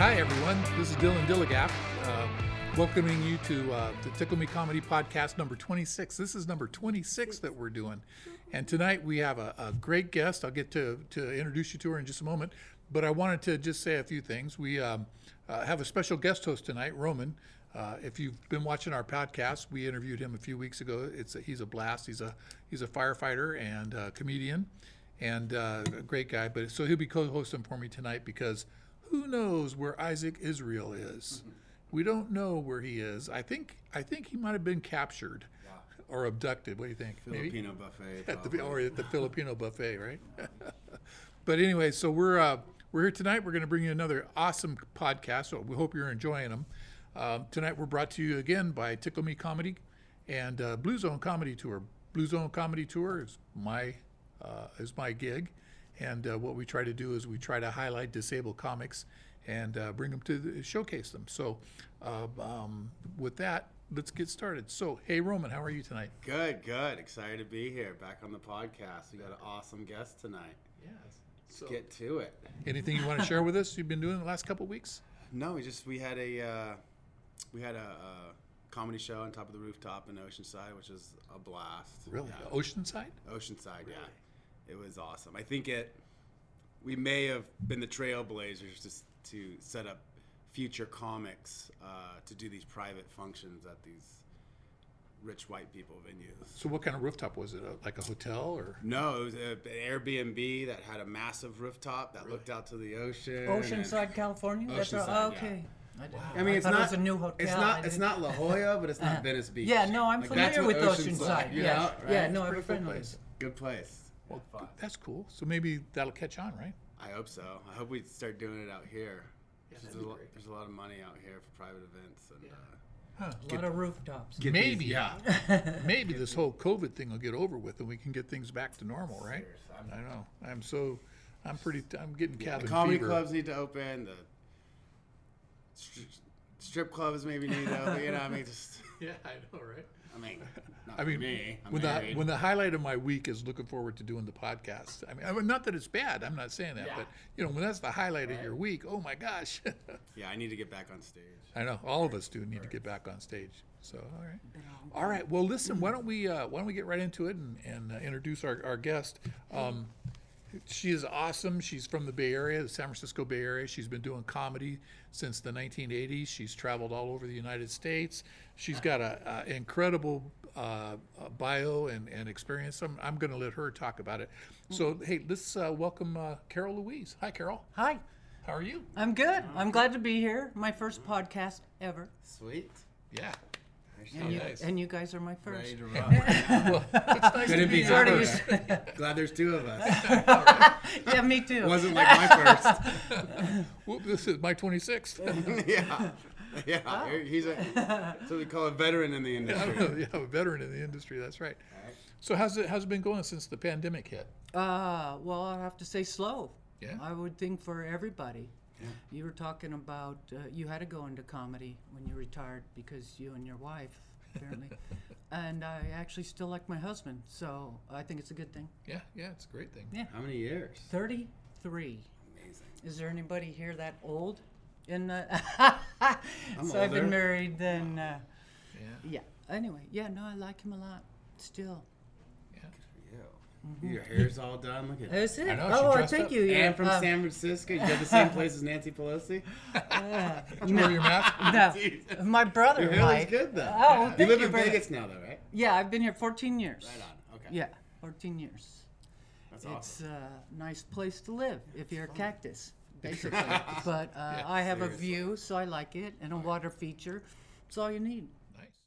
hi everyone. This is Dylan Dilligap, uh, welcoming you to uh, the Tickle Me Comedy Podcast number 26. This is number 26 that we're doing, and tonight we have a, a great guest. I'll get to to introduce you to her in just a moment, but I wanted to just say a few things. We um, uh, have a special guest host tonight, Roman. Uh, if you've been watching our podcast, we interviewed him a few weeks ago. It's a, he's a blast. He's a he's a firefighter and a comedian, and uh, a great guy. But so he'll be co-hosting for me tonight because who knows where Isaac Israel is? We don't know where he is. I think I think he might have been captured or abducted. What do you think? Maybe? Filipino buffet. at the or at the Filipino buffet, right? but anyway, so we're uh, we're here tonight. We're going to bring you another awesome podcast. So we hope you're enjoying them. Um, tonight we're brought to you again by Tickle Me Comedy and uh, Blue Zone Comedy Tour. Blue Zone Comedy Tour is my uh, is my gig, and uh, what we try to do is we try to highlight disabled comics and uh, bring them to the, showcase them. So uh, um, with that, let's get started. So hey Roman, how are you tonight? Good, good. Excited to be here. Back on the podcast. We got an awesome guest tonight. Yes. So let's Get to it. Anything you want to share with us? You've been doing the last couple of weeks. No, we just we had a uh, we had a, comedy show on top of the rooftop in Oceanside, which is a blast. Really, Yeah. Oceanside? Oceanside, yeah. It was awesome. I think it. We may have been the trailblazers to to set up future comics uh, to do these private functions at these rich white people venues. So, what kind of rooftop was it? Uh, Like a hotel or? No, it was a, an Airbnb that had a massive rooftop that looked out to the ocean. Oceanside, California. That's Oceanside, right. yeah. okay. I, didn't- I mean, it's thought not. it was a new hotel. It's not. It's didn't- La Jolla, but it's not Venice Beach. Yeah, no, I'm Like, familiar with Oceanside. you yes. know, Yeah, right? no, I have Pretty a friend place. Good place. Well, that's cool. So maybe that'll catch on, right? I hope so. I hope we start doing it out here. there's, a be lot, there's a lot of money out here for private events, and uh, A lot of rooftops. get Maybe. these- yeah. Maybe this whole COVID thing will get over with and we can get things back to normal, right? Seriously, I'm- I know. I'm so. I'm pretty. I'm getting cabin the comedy fever. clubs need to open. The stri- strip clubs maybe need to open. You know, I mean, just. Yeah, I know, right? I mean, not I for mean, me. I'm when the when the highlight of my week is looking forward to doing the podcast. I mean, I mean, not that it's bad. I'm not saying that, Yeah. but you know, when that's the highlight of your week, oh my gosh. yeah, I need to get back on stage. I know all of us do need to get back on stage. So all right, all right. Well, listen. Why don't we uh, why don't we get right into it and, and uh, introduce our, our guest? Um, she is awesome. She's from the Bay Area, the San Francisco Bay Area. She's been doing comedy since the 1980s. She's traveled all over the United States. She's got a, a incredible uh, uh, bio and, and experience. I'm, I'm going to let her talk about it. So, hey, let's uh, welcome uh, Carol Louise. Hi, Carol. Hi, How are you? I'm good. I'm glad to be here. My first podcast ever, Sweet. Yeah. And you, nice. and you guys are my first. Ready to rock. Well, it's nice to Couldn't be Sorry, harder. Glad there's two of us. yeah, me too. Wasn't like my first. Whoop, this is my 26th. yeah. Yeah. He's a so we call a veteran in the industry. yeah, a veteran in the industry. That's right. So how's it how's it been going since the pandemic hit? Uh, well, I have to say slow. Yeah. I would think for everybody. You were talking about uh, you had to go into comedy when you retired because you and your wife, apparently. and I actually still like my husband, so I think it's a good thing. Yeah, yeah, it's a great thing. Yeah. How many years? 33. Amazing. Is there anybody here that old? In the so I've been married then. Uh, Yeah, yeah. Anyway, yeah, no, I like him a lot. Still. Yeah. You. Your hair's all done. Look at Is it? I know, she oh, dressed thank up. you. And from um, San Francisco, you go to the same place as Nancy Pelosi. Did you wear your mask? No, my brother Your hair looks might. good though. Oh, well, you thank live you in very Vegas now, though, right? Yeah, I've been here 14 years. Right on. Okay. Yeah, 14 years. That's It's awesome. a nice place to live if you're a cactus, basically. but uh, Yeah, I have a view, so I like it, and a water feature. That's all you need. Nice.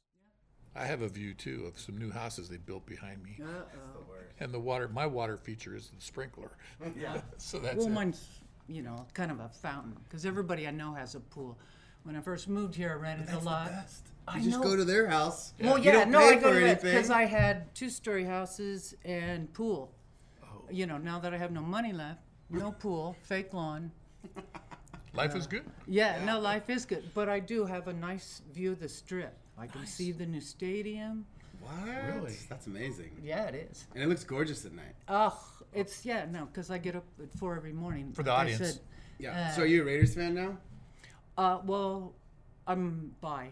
I have a view too of some new houses they built behind me, Uh-oh. And the water. My water feature is the sprinkler. Yeah. So that's Well, it. mine's, you know, kind of a fountain, because everybody I know has a pool. When I first moved here, I rented a lot. I You just know. go to their house. Well, You yeah, don't no, pay I go for to it anything. because I had two-story houses and pool. Oh. You know, now that I have no money left, no pool, fake lawn. Life is good. Yeah, no, life is good, but I do have a nice view of the strip. I can see the new stadium. What? Really? That's amazing. Yeah, it is. And it looks gorgeous at night. Oh, it's yeah, no, because I get up at four every morning. For the like I audience. said. Yeah. Uh, so are you a Raiders fan now? Uh, well, I'm bi.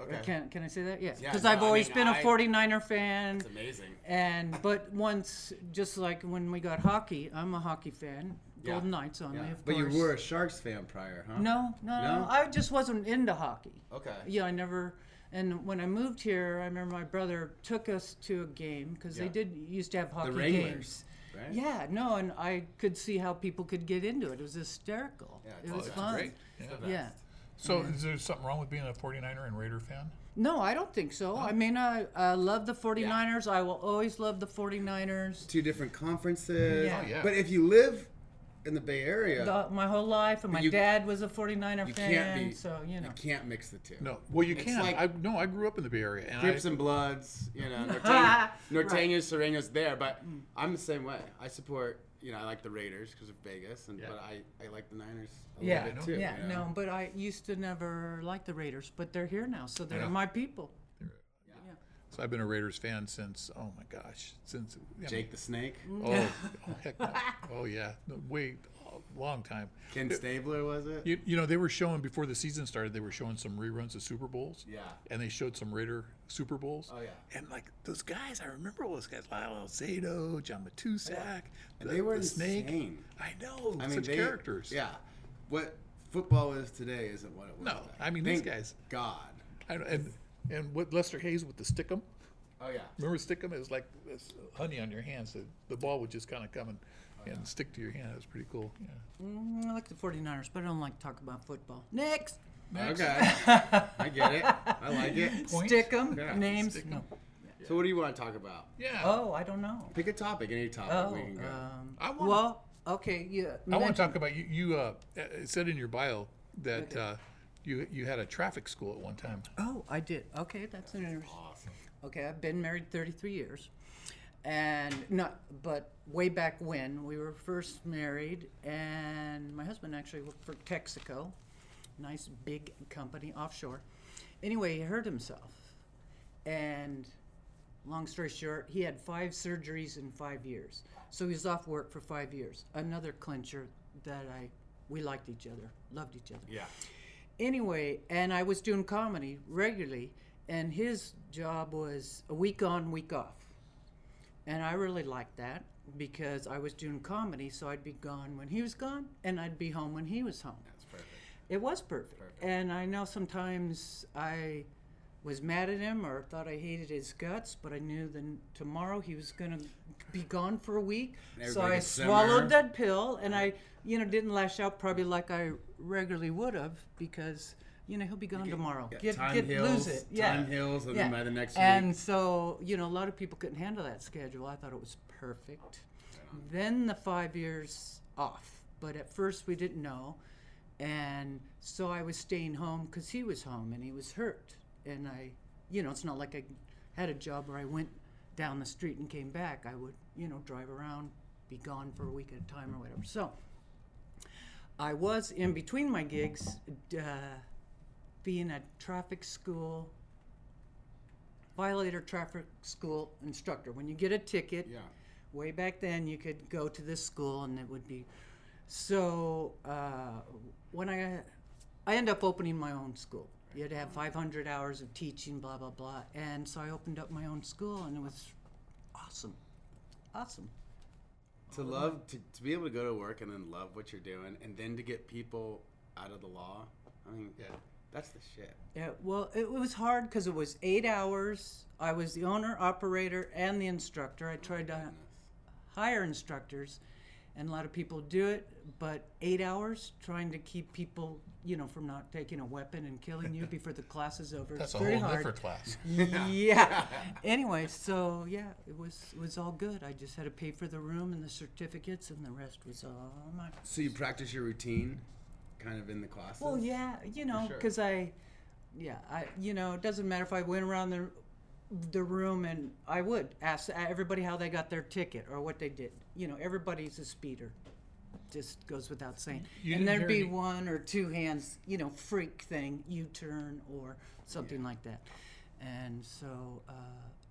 Okay. Can can I say that? Yeah. Yeah, Because no, I've I always mean, been a I- 49er fan. It's amazing. And but once, just like when we got hockey, I'm a hockey fan. Yeah. Golden Knights only, Yeah. of But you were a Sharks fan prior, huh? No, no, no, No? I just wasn't into hockey. Okay. Yeah, I never. And when I moved here, I remember my brother took us to a game because Yeah. they did used to have hockey Wranglers, games. right? Yeah, no, and I could see how people could get into it. It was hysterical. Yeah, it was it's fun. great. Yeah. The Yeah. best. So is there something wrong with being a 49er and Raider fan? No, I don't think so. I mean, I, I love the 49ers. I will always love the 49ers. Two different conferences. Yeah. Oh, yeah. But if you live in the Bay Area, The, my whole life, and my You- dad was a 49er you fan, can't be. so you know. You can't mix the two. No. Well, you It's can. like- I no. I grew up in the Bay Area, and Crips I, and Bloods, you know, Norteños, Norteños, Sureños there, but mm. I'm the same way. I support, you know, I like the Raiders because of Vegas, and Yeah. but I, I like the Niners a Yeah, little bit too. yeah, you know? no, but I used to never like the Raiders, but they're here now, so they're my people. So I've been a Raiders fan since. Oh my gosh, since I mean, Jake the Snake, mm-hmm. Oh, oh heck no. Oh yeah, no, wait, a long time. Ken Stabler was it? You, you know they were showing before the season started. They were showing some reruns of Super Bowls. Yeah. And they showed some Raider Super Bowls. Oh, yeah. And like those guys, I remember all those guys: Lyle Alzado, John Matuszak, And the, they were the Snake. insane. I know, I mean, such they, characters. Yeah, what football is today isn't what it was. No, then. I mean, these guys- God. I know, and and what Lester Hayes with the stickum. Oh yeah. Remember stickum? It was like this honey on your hands. The, the ball would just kind of come and, and stick to your hand. It was pretty cool. Yeah. Mm, I like the 49ers, but I don't like to talk about football. Next, Next. Okay. I get it. I like it. Points? stick 'em, Yeah, names. stick 'em. No. So what do you want to talk about? Yeah. Oh, I don't know. Pick a topic, any topic. Oh, we can go. um, I wanna- well, okay, yeah. I want to talk about you. You uh, said in your bio that Okay. uh, you you had a traffic school at one time. Oh, I did. Okay, that's an interesting. awesome. Okay, I've been married 33 years. And not, but way back when we were first married, and my husband actually worked for Texaco, nice big company offshore. Anyway, he hurt himself. And long story short, he had five surgeries in five years. So he was off work for five years. Another clincher that I, we liked each other, loved each other Yeah. Anyway, and I was doing comedy regularly, and his job was a week on, week off. And I really liked that because I was doing comedy, so I'd be gone when he was gone, and I'd be home when he was home. That's perfect. It was perfect. Perfect. And I know sometimes I was mad at him or thought I hated his guts, but I knew then tomorrow he was going to be gone for a week. So I swallowed that pill and I, you know, didn't lash out probably like I regularly would have because, you know, he'll be gone tomorrow. Yeah, Get, time get, heals, lose it. Yeah. Time heals, and then by the next and week. so, you know, a lot of people couldn't handle that schedule. I thought it was perfect. Then the five years off, but at first we didn't know, and so I was staying home because he was home and he was hurt, and I, you know, it's not like I had a job where I went down the street and came back. I would, you know, drive around, be gone for a week at a time or whatever. So I was in between my gigs, uh, being a traffic school violator traffic school instructor. When you get a ticket, Yeah. way back then you could go to this school and it would be so uh, when i i end up opening my own school you had to have 500 hours of teaching blah blah blah and so i opened up my own school and it was awesome awesome To love, to, to be able to go to work and then love what you're doing, and then to get people out of the law. I mean, Yeah. that's the shit. yeah, well, it was hard because it was eight hours. I was the owner, operator, and the instructor. I tried to oh hire instructors, and a lot of people do it, but eight hours trying to keep people, you know, from not taking a weapon and killing you before the class is over. That's it's a very whole hard. different class. yeah. anyway, so yeah, it was it was all good. I just had to pay for the room and the certificates, and the rest was all mine. So you practice your routine, kind of in the classes. Well, yeah, you know, sure. because I, yeah, I, you know, it doesn't matter if I went around the, the room and I would ask everybody how they got their ticket or what they did. You know, everybody's a speeder. Just goes without saying. You and there'd be one or two hands, you know, freak thing, U-turn or something like that. And so, uh,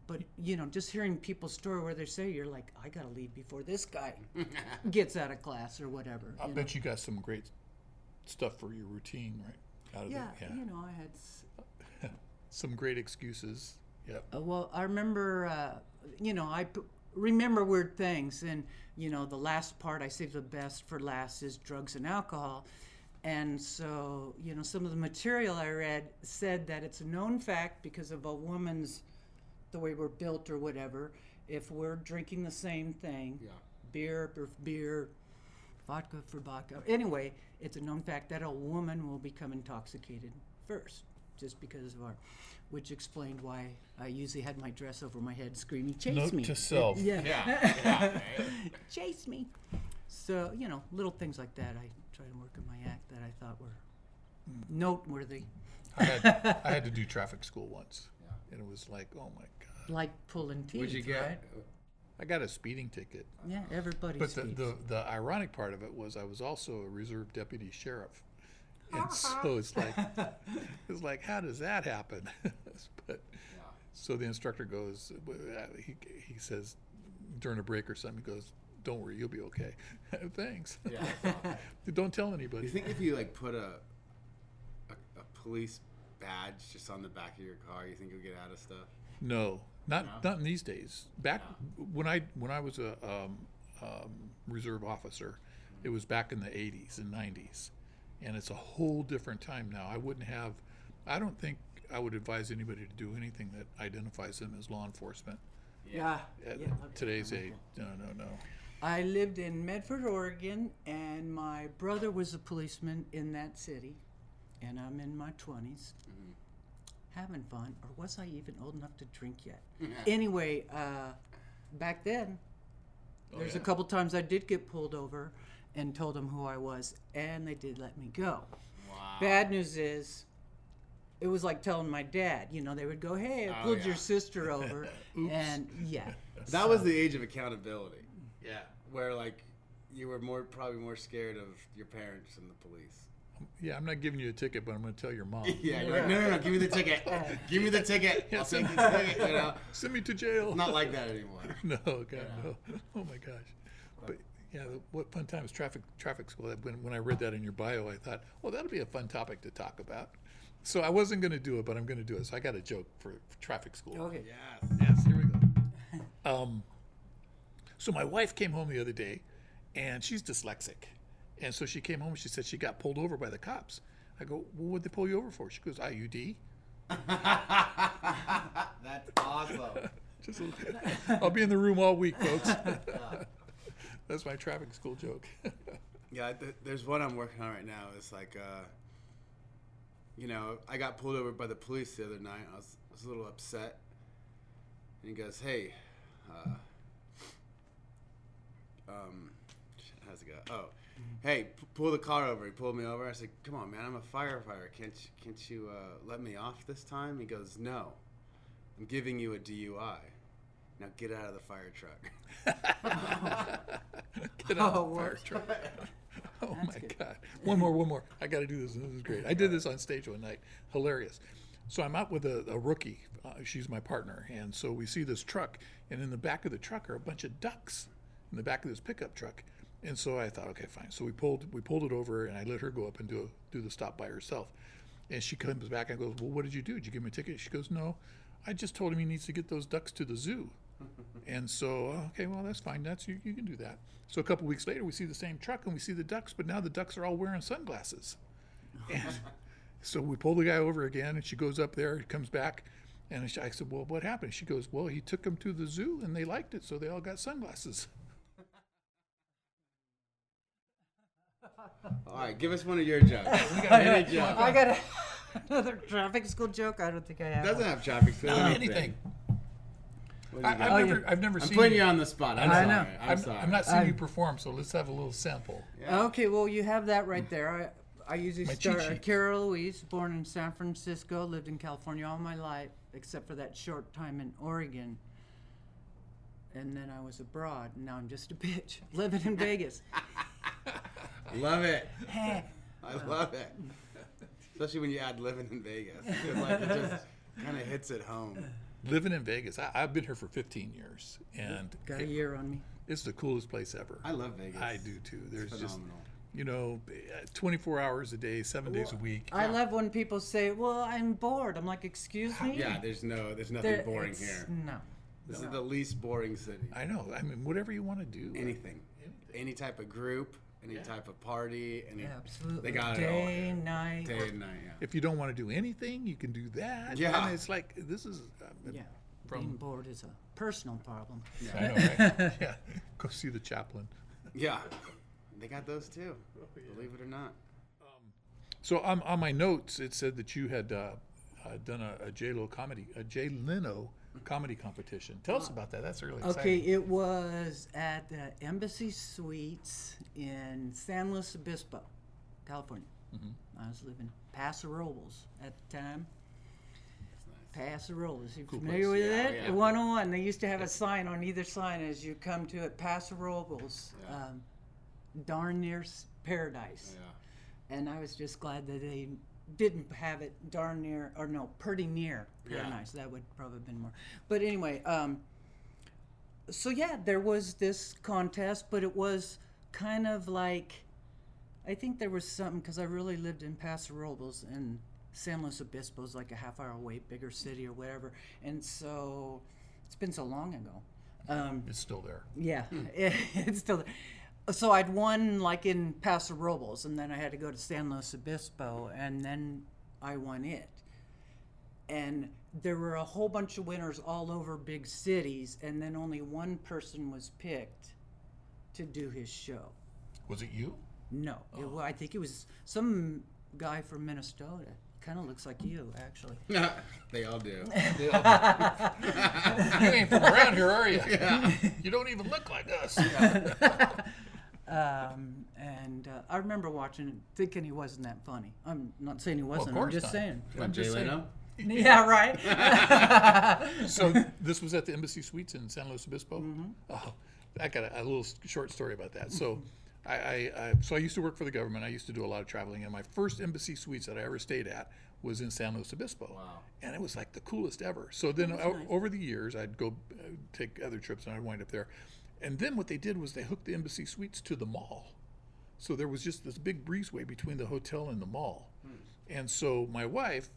but you know, just hearing people's story where they say you're like, I gotta leave before this guy gets out of class or whatever. I you know. bet you got some great stuff for your routine, right? out of Yeah, the, yeah. you know, I had. s- Some great excuses. Yep. Uh, well, I remember, uh, you know, I p- remember weird things, and you know, the last part I saved the best for last is drugs and alcohol, and so you know, some of the material I read said that it's a known fact because of a woman's, the way we're built or whatever. If we're drinking the same thing, Yeah. beer for beer, vodka for vodka. Anyway, it's a known fact that a woman will become intoxicated first, just because of our, which explained why I usually had my dress over my head screaming, "Chase Note me!" to self. Yeah, Yeah. yeah right? chase me. So you know, little things like that. I try to work in my act that I thought were noteworthy, I had, I had to do traffic school once, and it was like, oh my god. like pulling teeth. What'd you get? Right? I got a speeding ticket. Yeah, everybody But the, the, the ironic part of it was I was also a reserve deputy sheriff. And so it's like, it's like, how does that happen? but so the instructor goes, he, he says during a break or something, he goes, don't worry, you'll be okay. Thanks. Yeah. don't tell anybody." You think if you like put a, a a police badge just on the back of your car, you think you'll get out of stuff? No, not No? not in these days. Back when I when I was a um, um, reserve officer, it was back in the '80s and '90s, and it's a whole different time now. I wouldn't have. I don't think I would advise anybody to do anything that identifies them as law enforcement yeah, at yeah. today's age. No, no, no. I lived in Medford, Oregon, and my brother was a policeman in that city, and I'm in my 20s, having fun. Or was I even old enough to drink yet? anyway, uh, back then, there's a yeah. couple times I did get pulled over and told them who I was, and they did let me go. Wow. Bad news is, it was like telling my dad. You know, they would go, "Hey, I Oh, pulled yeah. your sister over," Oops. and yeah, That was the age of accountability, Yeah. where like you were more probably more scared of your parents than the police. Yeah, I'm not giving you a ticket, but I'm going to tell your mom. Yeah, you're like, no, no, no, give me the ticket. give me the ticket. I'll take the ticket. You know, Send me to jail. not like that anymore. No, God, no. Oh my gosh. But yeah, the- what fun times traffic traffic school. When when I read that in your bio, I thought, well, that'll be a fun topic to talk about. So I wasn't going to do it, but I'm going to do it. So I got a joke for, for traffic school. okay. Yes. Yes, here we go. Um, so my wife came home the other day, and she's dyslexic, and so she came home. and She said she got pulled over by the cops. I go, well, what'd they pull you over for? She goes, IUD. That's awesome. Just a little- I'll be in the room all week, folks. That's my traffic school joke. Yeah, th- there's one I'm working on right now. It's like, uh, you know, I got pulled over by the police the other night. I was, was a little upset. And he goes, "Hey, uh, um, how's it go? Oh, hey, p- pull the car over." He pulled me over. I said, "Come on, man, I'm a firefighter. Can't you, can't you uh, let me off this time?" He goes, "No, I'm giving you a DUI. Now get out of the fire truck." Get out Oh, of the fire what? truck. Oh my God. One more, one more. I got to do this. This is great. I did this on stage one night. Hilarious. So I'm out with a, a rookie. Uh, she's my partner. And so we see this truck, and in the back of the truck are a bunch of ducks in the back of this pickup truck. And so I thought, okay, fine. So we pulled we pulled it over, and I let her go up and do a, do the stop by herself. And she comes back and goes, well, what did you do? Did you give him a ticket? She goes, no. I just told him he needs to get those ducks to the zoo. And so, okay, well, that's fine. That's you, you can do that. So a couple weeks later, we see the same truck and we see the ducks, but now the ducks are all wearing sunglasses. And so we pull the guy over again, and she goes up there, comes back, and I said, "Well, what happened?" She goes, "Well, he took them to the zoo, and they liked it, so they all got sunglasses." All right, give us one of your jokes. Any joke. I got a, another traffic school joke. I don't think I have. Doesn't one. have traffic. So Anything. What do I, you I've? Oh, never, yeah. I've never I'm seen. putting you on the spot. I'm I sorry. know. I'm, I'm, sorry. I'm not seeing I'm- you perform, so let's have a little sample. Yeah. Okay, well, you have that right there. I, I usually My cheat start. sheet. Carol Louise, born in San Francisco, lived in California all my life, except for that short time in Oregon. And then I was abroad, and now I'm just a bitch living in Vegas. Love it. Heh. I love it. Especially when you add living in Vegas. It's like it just kind of hits it home. Living in Vegas, I, I've been here for 15 years, and Got a it- year on me. it's the coolest place ever. I love Vegas. I do too. There's just you know, uh, 24 hours a day, seven days a week. I love when people say, "Well, I'm bored." I'm like, "Excuse me." Yeah, there's no, there's nothing There- boring here. No. This is the least boring city. I know. I mean, whatever you want to do. Anything, any type of group, any type of party, any Absolutely. They got it all Day, here. night. day and night. Yeah. If you don't want to do anything, you can do that. Yeah. And it's like, this is. Uh, Yeah. From- Being bored is a personal problem. I know, right? yeah. Go see the chaplain. Yeah, they got those too. Believe it or not. So on, on my notes, it said that you had uh, uh, done a, a J Lo comedy, a J Leno comedy competition. Tell us about that. That's really Okay, it was at the Embassy Suites in San Luis Obispo, California. Mm-hmm. I was living Paso Robles at the time. Paso Robles, you Cool familiar place. with Yeah, it? yeah. 101. They used to have a sign on either side as you come to it. Paso Robles, Yeah. um, darn near paradise. Yeah. And I was just glad that they didn't have it darn near, or no, pretty near Yeah. paradise. That would probably have been more. But anyway, um, so yeah, there was this contest, but it was kind of like, I think there was something because I really lived in Paso Robles and San Luis Obispo is like a half hour away, bigger city or whatever, and so it's been so long ago. Um, It's still there. yeah, it's still there. So I'd won like in Paso Robles, and then I had to go to San Luis Obispo, and then I won it. And there were a whole bunch of winners all over big cities, and then only one person was picked to do his show. Was it you? No, oh. it, wa- I think it was some guy from Minnesota. Kind of looks like you, actually. they all do. you ain't from around here, are you? Yeah. You don't even look like us. Um, and uh, I remember watching it, thinking he wasn't that funny. I'm not saying he wasn't. I'm just not. saying. I'm Jay just saying. Leno. yeah, right. So this was at the Embassy Suites in San Luis Obispo. Mm-hmm. Oh, I got a, a little short story about that. So, I, I, I so I used to work for the government. I used to do a lot of traveling, and my first Embassy Suites that I ever stayed at was in San Luis Obispo. Wow. And it was like the coolest ever. So then o- over the years, I'd go uh, take other trips, and I'd wind up there. And then what they did was they hooked the Embassy Suites to the mall. So there was just this big breezeway between the hotel and the mall. Hmm. And so my wife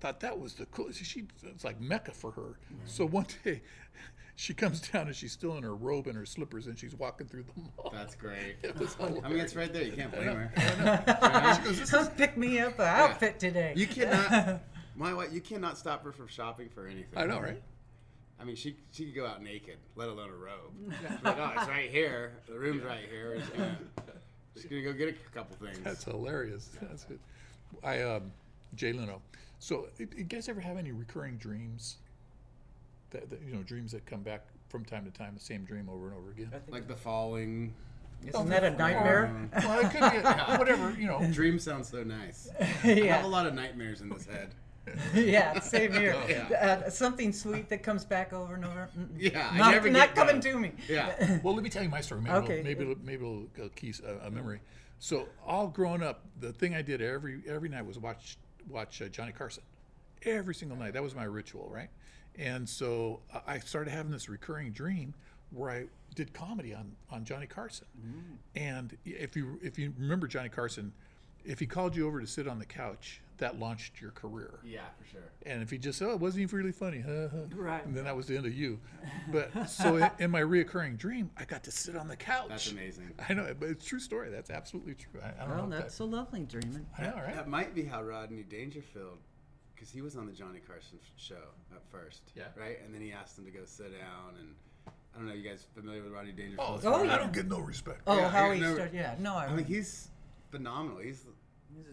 thought that was the coolest. She it's like mecca for her. So one day, she comes down and she's still in her robe and her slippers and she's walking through the mall. That's great. It was I mean, it's right there. You can't blame her. She goes, "This is-" Pick me up an outfit today. You cannot. My wife, you cannot stop her from shopping for anything. I know, right? I mean, she she could go out naked, let alone a robe. She's like, oh, it's right here. The room's right here. She's gonna, she's gonna go get a couple things. That's hilarious. That's it. I um, Jay Leno. So, y- you guys ever have any recurring dreams? That, that you know, dreams that come back from time to time, the same dream over and over again. like the falling. Isn't that a nightmare? Well, it could be a, whatever. You know, Dream sounds so nice. I have a lot of nightmares in this head. yeah, same here. Yeah. Uh, something sweet that comes back over and over. Yeah, I not, never not get coming done. to me. Yeah. Well, let me tell you my story. Maybe Okay. it'll, maybe it'll, maybe it'll uh, key a, a memory. So, all growing up, the thing I did every every night was watch watch uh, Johnny Carson. Every single night, that was my ritual, right? And so I- I started having this recurring dream where I did comedy on on Johnny Carson. And if you if you remember Johnny Carson, if he called you over to sit on the couch, that launched your career. Yeah, for sure. And if he just said, "Oh, it wasn't even really funny," huh, huh," Right. and then that was the end of you. But so in, in my reoccurring dream, I got to sit on the couch. That's amazing. I know, but it's a true story. That's absolutely true. I, I don't Well, know. if that's a lovely dream. that, I know, right? That might be how Rodney Dangerfield, because he was on the Johnny Carson show at first. Yeah. Right? And then he asked him to go sit down. And I don't know, you guys familiar with Rodney Oh, Dangerfield? Oh, oh I yeah. don't get no respect. Oh, Yeah, how he never- started. Yeah, no, I, I mean, he's phenomenal. He's he's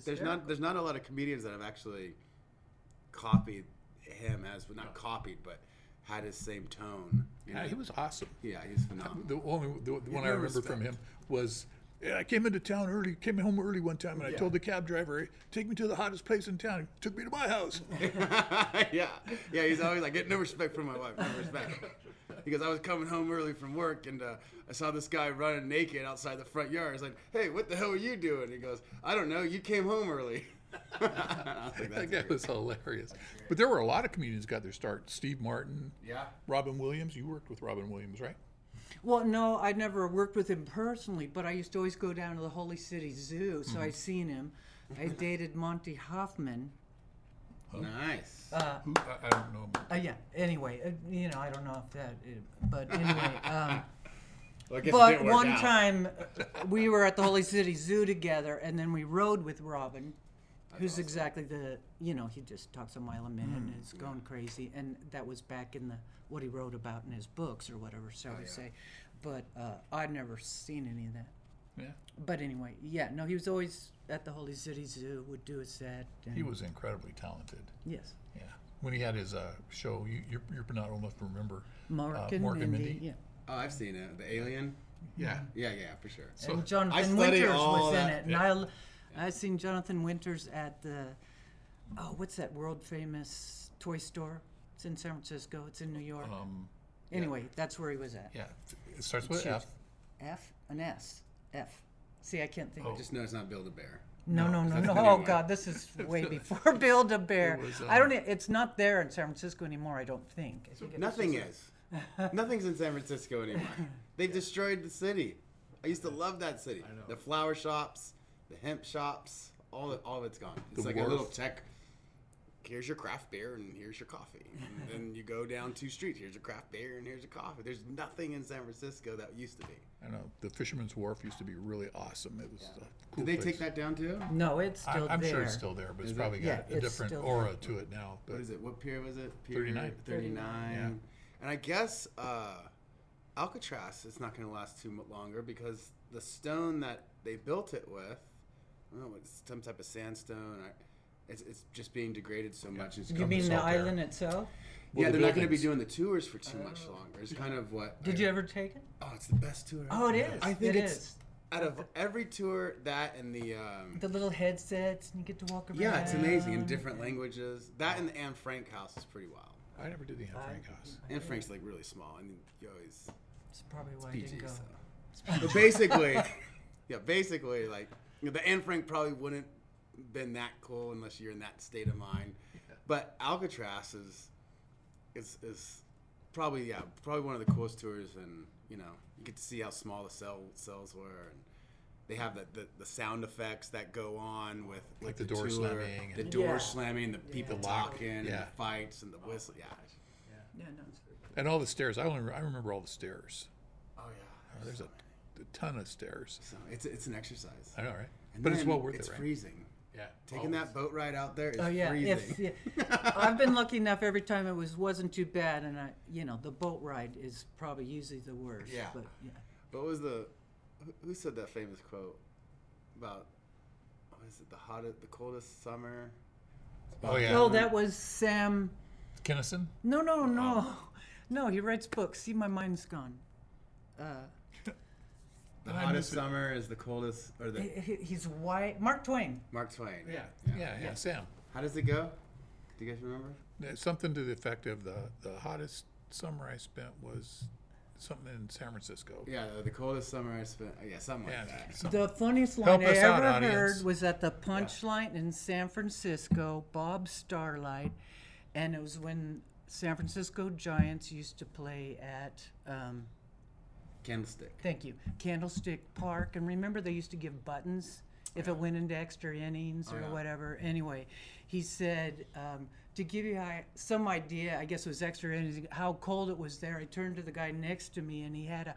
there's not there's not a lot of comedians that have actually copied him as well, not copied, but had his same tone. you Yeah, know? he was awesome. Yeah, he's phenomenal. The only the, the one I no remember from him was. Yeah, I came into town early, came home early one time, and I told the cab driver, "Take me to the hottest place in town." He took me to my house. yeah, yeah. He's always like, get no respect from my wife, no respect. Because I was coming home early from work and uh, I saw this guy running naked outside the front yard. I was like, hey, what the hell are you doing? He goes, I don't know. You came home early. I was that guy was hilarious. But there were a lot of comedians got their start. Steve Martin, Yeah. Robin Williams. You worked with Robin Williams, right? Well, no, I never worked with him personally, but I used to always go down to the Holy City Zoo, so I seen him. I dated Monty Hoffman. Nice. Uh, Who, I, I don't know. uh, yeah. Anyway, uh, you know, I don't know if that, uh, but anyway. Um, Well, I guess it but didn't work one out. time, uh, we were at the Holy City Zoo together, and then we rode with Robin, who's exactly the, you know, he just talks a mile a minute and is going crazy, and that was back in the what he wrote about in his books or whatever, shall we yeah. say? But uh, I'd never seen any of that. Yeah, But anyway, yeah, no, he was always at the Holy City Zoo, would do a set. And, he was incredibly talented. yes, Yeah, when he had his uh, show, you, you're, you're not old enough to remember. Mark Uh, and Mork and Mindy, Mindy? yeah. Oh, I've seen it. The Alien. Yeah, Yeah, yeah, for sure. and I Jonathan study Winters all was in that. it, and I, I seen Jonathan Winters at the, oh, what's that world famous toy store? It's in San Francisco. It's in New York. um, anyway, that's where he was at. yeah. It starts with Shoot. F. F, an S, F. See, I can't think. Oh. of Just know it's not Build a Bear. No, no, No, no, no. the new Oh one. God, this is way before Build a Bear. It uh, I don't. It's not there in San Francisco anymore. I don't think. I think it was Nothing is. Nothing's in San Francisco anymore. They've destroyed the city. I used to love that city. I know. The flower shops, the hemp shops, all of, all of it's gone. It's The like wharf. a little tech. Here's your craft beer and here's your coffee. And then you go down two streets. Here's a craft beer and here's a coffee. There's nothing in San Francisco that used to be. I know the Fisherman's Wharf used to be really awesome. It was a cool Did they place. take that down too? No, it's I, still I'm there. sure it's still there, but it's Is it? probably Yeah, got a different still aura to it now. But What is it? What pier was it? Pier 39. 39. Yeah. And I guess uh, Alcatraz is not going to last too much longer because the stone that they built it with, I don't know, it's some type of sandstone. Or, it's, it's just being degraded so much. It's You come- mean the salt there. island itself? Well, yeah, the they're not going to be doing the tours for too much longer. It's kind of what. Did you ever take it? Oh, it's the best tour. Oh, it ever. is. I think It it's is. out of every tour that and the. Um, The little headsets, and you get to walk around. yeah, it's amazing in different languages. That and the Anne Frank house is pretty wild. I never did the Anne Frank house. Anne Frank's like really small, and you always It's probably why I PG. didn't go. So. But basically, yeah, basically, like you know, the Anne Frank probably wouldn't been that cool unless you're in that state of mind. But Alcatraz is is is probably yeah probably one of the coolest tours, and you know you get to see how small the cell cells were, and they have the, the, the sound effects that go on with with the door tour, slamming the and- door Yeah. slamming, the people The lock, talking, and yeah. the fights and the whistle. Yeah. Yeah, no, it's very good. And all the stairs. I only re- I remember all the stairs. Oh yeah. Uh, there's a, a ton of stairs. So it's it's an exercise. I know, right? And but it's well worth it's it, right? freezing. Yeah. Taking that boat ride out there is Oh yeah, freezing. if yeah, I've been lucky enough every time it was wasn't too bad, and I, you know, the boat ride is probably usually the worst. Yeah. But yeah. What was the who- who said that famous quote about Was it the hottest the coldest summer? Oh yeah. Oh, that was Sam. Kinison. No, no, no, no. He writes books. See, my mind's gone. Uh, The I hottest miss it. summer is the coldest or the he, he- he's white. Mark Twain. Mark Twain. Yeah. Yeah. Yeah. Sam. How does it go? Do you guys remember? Uh, Something to the effect of the the hottest summer I spent was something in San Francisco. Yeah, the, the coldest summer I spent. oh, Yeah, something Yeah, like that. some- The funniest Help line I us out, ever audience. heard was at the Punchline in San Francisco, Bob Sarlatte, and it was when San Francisco Giants used to play at. Um, Candlestick. Thank you. Candlestick Park. And remember, they used to give buttons if it went into extra innings or Oh, yeah. whatever. Anyway, he said, um, to give you some idea, I guess it was extra how cold it was there, I turned to the guy next to me and he had a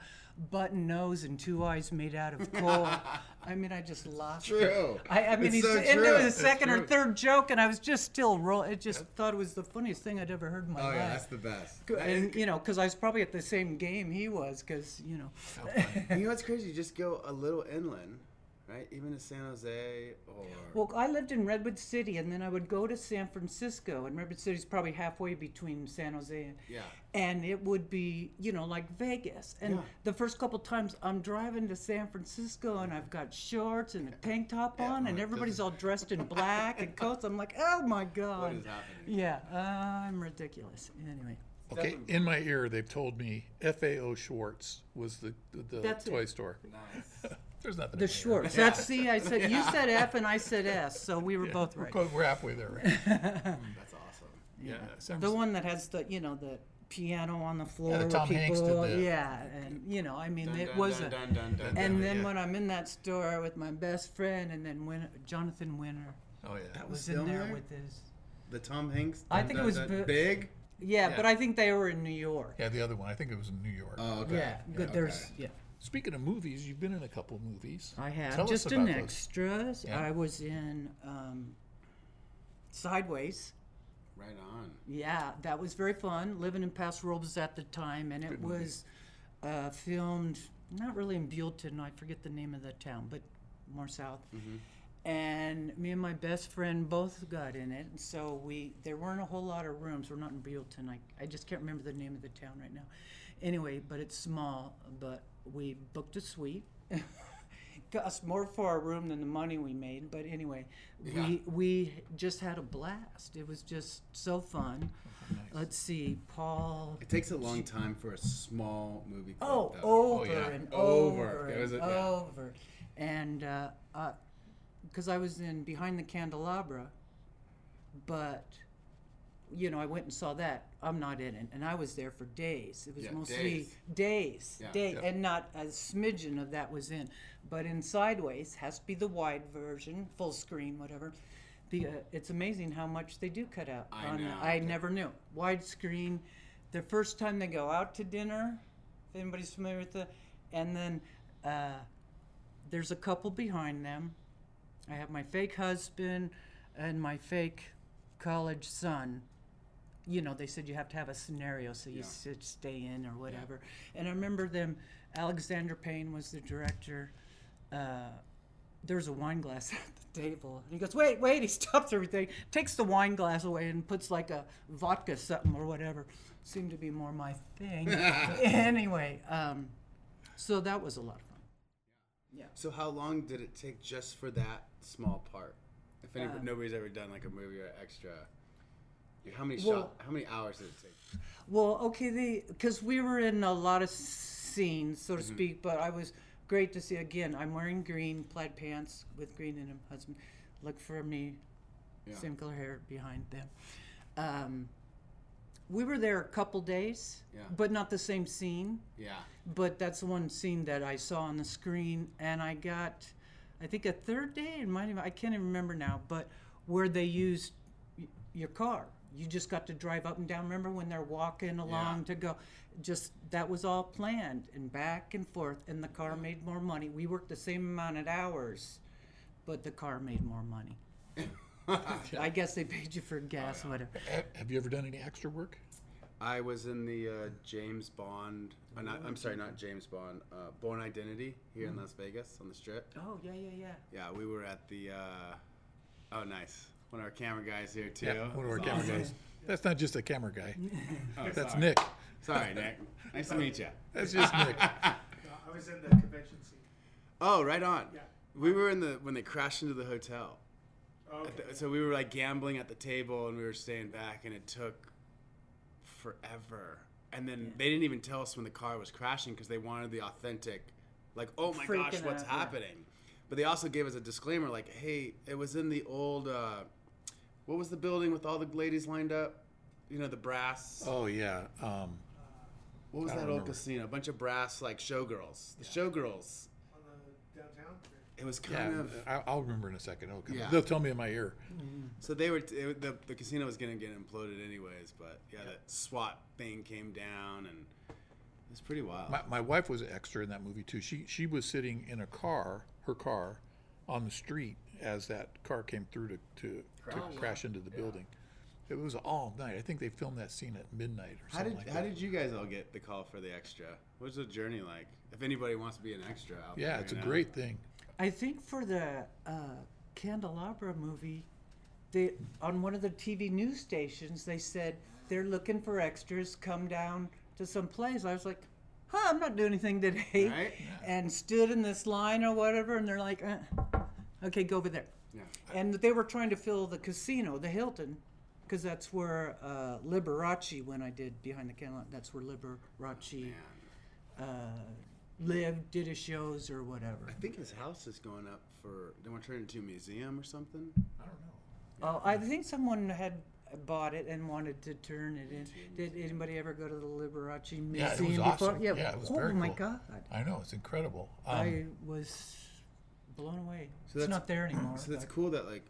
button nose and two eyes made out of coal. I mean, I just lost it. True. I, I mean, It's he's so into true. his It's second or third joke, and I was just still roll. It just thought it was the funniest thing I'd ever heard in my Oh life. Oh yeah, that's the best. and you know, because I was probably at the same game he was, because you know. Oh, and you know what's crazy? You just go a little inland, right? Even to San Jose or Well, I lived in Redwood City, and then I would go to San Francisco, and Redwood City's probably halfway between San Jose and. Yeah. And it would be, you know, like Vegas. And Yeah. the first couple times I'm driving to San Francisco, and I've got shorts and a tank top Yeah, on, well, and everybody's doesn't- all dressed in black and coats. I'm like, oh my god. what is happening? Yeah, I'm ridiculous. Anyway, Okay, in my ear, they've told me FAO Schwarz was the the, the toy it. store. Nice. There's nothing. the in my ear. That's see, I said you said F and I said S, so we were Yeah, both we're right. co- We're halfway there. Right? Mm, that's awesome. yeah. San The one that has the, you know, the piano on the floor. Yeah, the where Tom Hanks did the- yeah, and you know, I mean, Dun, it dun, was dun, a. dun, dun, dun, And then yeah. when I'm in that store with my best friend, and then Win- Jonathan Winter Oh yeah. That was was in there filmed with his. the Tom Hanks. I dun, think it was dun, big. Yeah, Yeah. but I think they were in New York. Yeah, the other one. I think it was in New York. Oh, okay. Yeah, good. okay. There's yeah. Speaking of movies, you've been in a couple movies. I have Tell us just about an those. extras. Yeah. I was in um, Sideways. Right on. Yeah, that was very fun. Living in Paso Robles at the time, and it Good movie. was uh, filmed not really in Buellton. I forget the name of the town, but more south. And me and my best friend both got in it, and so we there weren't a whole lot of rooms. We're not in Buellton. I I just can't remember the name of the town right now. Anyway, but it's small. But we booked a suite. Cost more for our room than the money we made, but anyway, Yeah. we we just had a blast. It was just so fun. Nice. Let's see, Paul. It takes a long time for a small movie. clip, Oh, though. over oh, yeah. and Over. over, and was a- yeah. over, and uh, uh, because I was in Behind the Candelabra, but you know I went and saw that. I'm not in it, and I was there for days. It was Yeah, mostly days. days, Yeah. days, Yeah. and not a smidgen of that was in. But in Sideways has to be the wide version, full screen, whatever. Be, uh, it's amazing how much they do cut out. I on, know. I never knew widescreen. The first time they go out to dinner, if anybody's familiar with the, and then uh, there's a couple behind them. I have my fake husband and my fake college son. You know, they said you have to have a scenario so you Yeah. should stay in or whatever. And I remember them. Alexander Payne was the director. Uh, there's a wine glass at the table. And he goes, wait, wait. He stops everything, takes the wine glass away, and puts like a vodka something or whatever. Seemed to be more my thing. anyway, um, so that was a lot of fun. Yeah. So how long did it take just for that small part? If any, Uh, nobody's ever done like a movie or extra, how many Well- shot? How many hours did it take? Well, okay, because we were in a lot of scenes, so to Mm-hmm. speak. But I was great to see again. I'm wearing green plaid pants with green in them. Husband, look for me, Yeah. same color hair behind them. Um, we were there a couple days, Yeah. but not the same scene. Yeah. But that's the one scene that I saw on the screen, and I got, I think a third day. It might I can't even remember now, but where they used y- your car. You just got to drive up and down. Remember when they're walking along to go? Just that was all planned and back and forth, and the car made more money. We worked the same amount of hours, but the car made more money. I guess they paid you for gas, whatever. Have you ever done any extra work? I was in the uh, James Bond. Uh, not, I'm sorry, not James Bond. Uh, Bourne Identity here in Las Vegas on the Strip. Oh yeah, yeah, yeah. Yeah, we were at the. Uh, oh, nice. One of our camera guys here too. Yeah, one of our That's camera awesome. guys. That's not just a camera guy. Oh, That's sorry. Nick. Sorry, Nick. Nice to meet you. That's just Nick. No, I was in the convention scene. Oh, right on. Yeah. We were in the when they crashed into the hotel. Oh, okay. the- so we were like gambling at the table and we were staying back and it took forever. And then they didn't even tell us when the car was crashing because they wanted the authentic, like, oh my gosh, what's out, yeah. happening? But they also gave us a disclaimer like, hey, it was in the old, uh, what was the building with all the ladies lined up? You know, the brass. Oh yeah. Um, what was I that don't old remember. casino? A bunch of brass, like showgirls. The showgirls. on the downtown. It was yeah, kind of. I- I'll remember in a second. Okay. Yeah. They'll tell me in my ear. So they were it, the the casino was gonna get imploded anyways, but yeah, that SWAT thing came down and it was pretty wild. My, my wife was an extra in that movie too. She she was sitting in a car, her car, on the street as that car came through to to, to crash into the building. It was all night. I think they filmed that scene at midnight or how something did like how that. did you guys all get the call for the extra? What's the journey like? If anybody wants to be an extra, out yeah, there, it's a you know? great thing. I think for the uh, Candelabra movie, they on one of the TV news stations they said they're looking for extras. Come down to some place. I was like, huh, I'm not doing anything today, Right? and stood in this line or whatever, and they're like, uh, okay, go over there. Yeah. And they were trying to fill the casino, the Hilton, because that's where uh, Liberace, when I did Behind the Candelabra, that's where Liberace Man, uh, lived, did his shows or whatever. I think his house is going up for. They want to turn it into a museum or something. I don't know. Oh, I think someone had bought it and wanted to turn it in. Did anybody ever go to the Liberace Museum Yeah, it was before? awesome. Yeah, it was oh very my cool. God. I know it's incredible. Um, I was blown away. So it's that's- not there anymore. So that's but- cool that like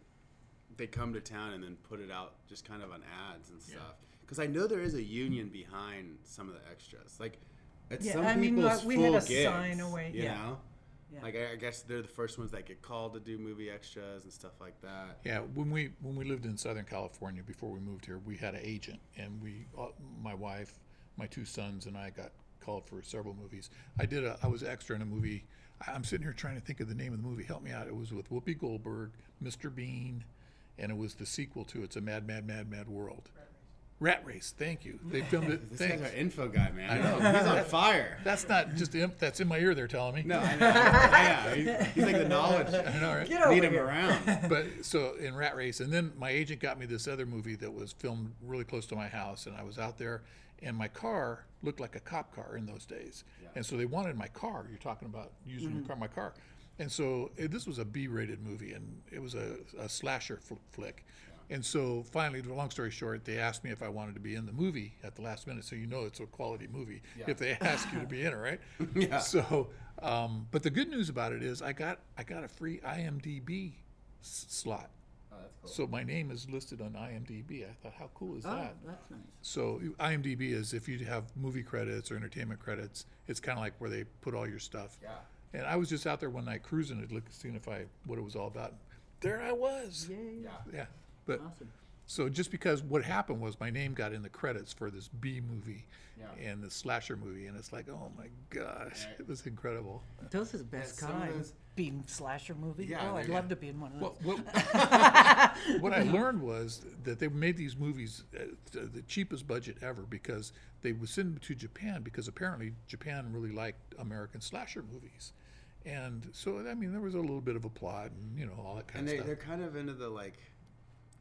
they come to town and then put it out just kind of on ads and stuff. Because I know there is a union behind some of the extras. Like at Yeah, some I mean, people's like, we full had a gigs, sign away, You yeah. know. Yeah. Like I, I guess they're the first ones that get called to do movie extras and stuff like that. Yeah, when we when we lived in Southern California before we moved here, we had an agent, and we, uh, my wife, my two sons, and I got called for several movies. I did a, I was extra in a movie. I- I'm sitting here trying to think of the name of the movie. Help me out. It was with Whoopi Goldberg, Mr. Bean, and it was the sequel to It's a Mad, Mad, Mad, Mad World. Rat Race. Thank you. They filmed it. This Thanks. guy's our info guy, man. I know. He's on fire. That's not just imp. That's in my ear. They're telling me. No, I know. yeah, he's, he's like the knowledge. I know, right? Get over Need him here. around. but so in Rat Race, and then my agent got me this other movie that was filmed really close to my house, and I was out there, and my car looked like a cop car in those days, and so they wanted my car. You're talking about using your car, my car, and so eh, this was a B-rated movie, and it was a, a slasher fl- flick. And so finally, the long story short, they asked me if I wanted to be in the movie at the last minute. So you know it's a quality movie if they ask you to be in it, right? Yeah. So, um, but the good news about it is I got I got a free IMDb s- slot. That's cool. So my name is listed on IMDb. I thought, how cool is Oh, that? that's nice. So IMDb is if you have movie credits or entertainment credits, it's kind of like where they put all your stuff. Yeah. And I was just out there one night cruising it, looking, seeing if I what it was all about. There I was. Yay. Yeah. Yeah. But Awesome. so just because what happened was my name got in the credits for this B movie Yeah. and the slasher movie, and it's like, oh my gosh, Right. it was incredible. Those are the best some of kind. those- Beam slasher movie. Yeah, oh, I'd they're- love to be in one of those. Well, what, what I learned was that they made these movies at the cheapest budget ever because they would send them to Japan because apparently Japan really liked American slasher movies. And so, I mean, there was a little bit of a plot and, you know, all that kind And of they, stuff. And they're kind of into the like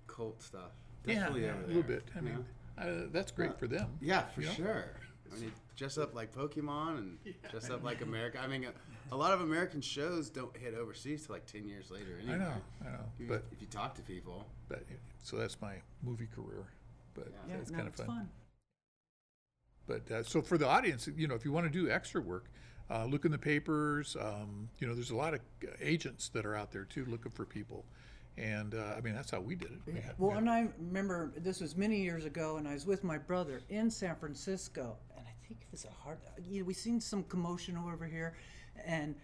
cult stuff. yeah, Definitely yeah, over a little bit. I mean, know? uh, that's great for them. Yeah, for you know? sure. I mean, dress up like Pokemon and dress up like America. I mean, a, a lot of American shows don't hit overseas till like ten years later. Anyway. I know, I know. If you- But, if you talk to people, but so that's my movie career. But yeah, it's no, kind of it's fun. fun. But uh, so for the audience, you know, if you want to do extra work, uh, look in the papers. Um, you know, there's a lot of uh, agents that are out there too looking for people. And uh, I mean, that's how we did it. We had- Well, had- and I remember this was many years ago, and I was with my brother in San Francisco, and I think it was a hard. You know, we seen some commotion over here, and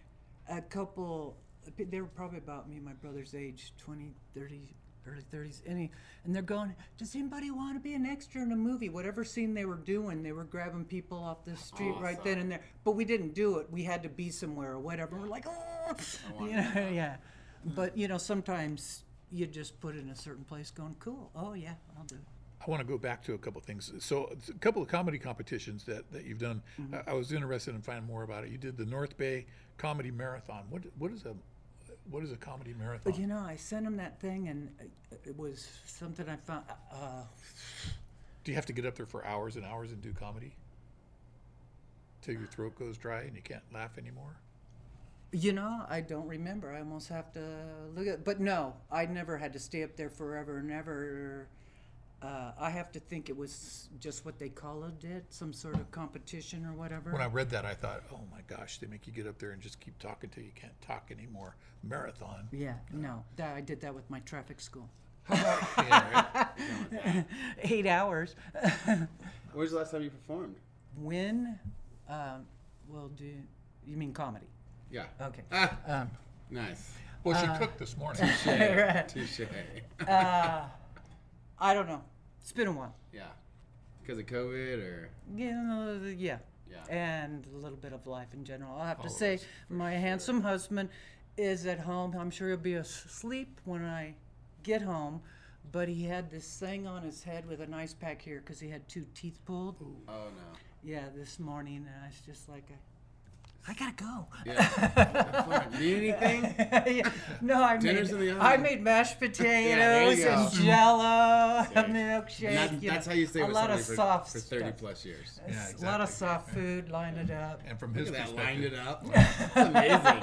a couple. They were probably about me, my brother's age, 20, 30, early 30s. Any, and they're going, Does anybody want to be an extra in a movie? Whatever scene they were doing, they were grabbing people off the street right then and there. But we didn't do it. We had to be somewhere or whatever. We're like, Oh, you know, yeah. But, you know, sometimes you just put it in a certain place going, Cool. Oh, yeah, I'll do it. I want to go back to a couple of things. So a couple of comedy competitions that, that you've done. I, I was interested in finding more about it. You did the North Bay Comedy Marathon. What what is a what is a comedy marathon? But you know, I sent him that thing, and uh, it was something I found. Uh, Do you have to get up there for hours and hours and do comedy till your throat goes dry and you can't laugh anymore? you know, I don't remember. I almost have to look at. But no, I never had to stay up there forever and ever. Uh, I have to think it was just what they called it, some sort of competition or whatever. When I read that, I thought, oh my gosh, they make you get up there and just keep talking till you can't talk anymore. Marathon. yeah, no, that, I did that with my traffic school. Yeah, right? Eight hours. when's the last time you performed? when? Um, well, do you mean comedy? Yeah. Okay. Ah, Um, nice. Well, she cooked this morning. right. Touche. uh, I don't know. It's been a while. yeah. Because of COVID or Yeah, yeah. Yeah. And a little bit of life in general. I'll have to say, my handsome husband is at home. I'm sure he'll be asleep when I get home. But he had this thing on his head with an ice pack here because he had two teeth pulled. oh no. Yeah, this morning, and I was just like, I, I gotta go. Yeah. Need anything? Yeah. No, I Dinner's made in the. I made mashed potatoes you and go. Jello, a milkshake. And that, that's know, how you stay a with lot of somebody soft for, for 30 stuff. plus years. Yeah, exactly. A lot of soft food, line it up. And from Look his at that, lined it up. It's amazing.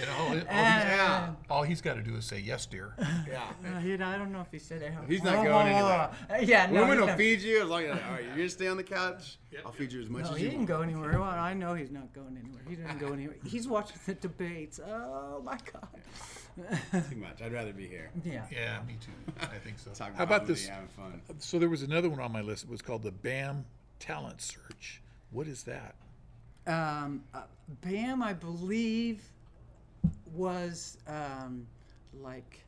you know, all, he- all, Yeah. he's, all he's got to do is say yes, dear. Yeah. Uh, you know, I don't know if he said that. He's not going anywhere. Uh, yeah, no, Women he's will feed you as long as all right. You're gonna stay on the couch. I'll feed you as much No, as he you didn't want. go anywhere. Well, I know he's not going anywhere. He didn't go anywhere. He's watching the debates. Oh my God. Too much. I'd rather be here. yeah. Yeah, me too. I think so. Talking How about comedy, this? Having fun. So there was another one on my list. It was called the BAM Talent Search. What is that? Um, uh, Bam, I believe, was um, like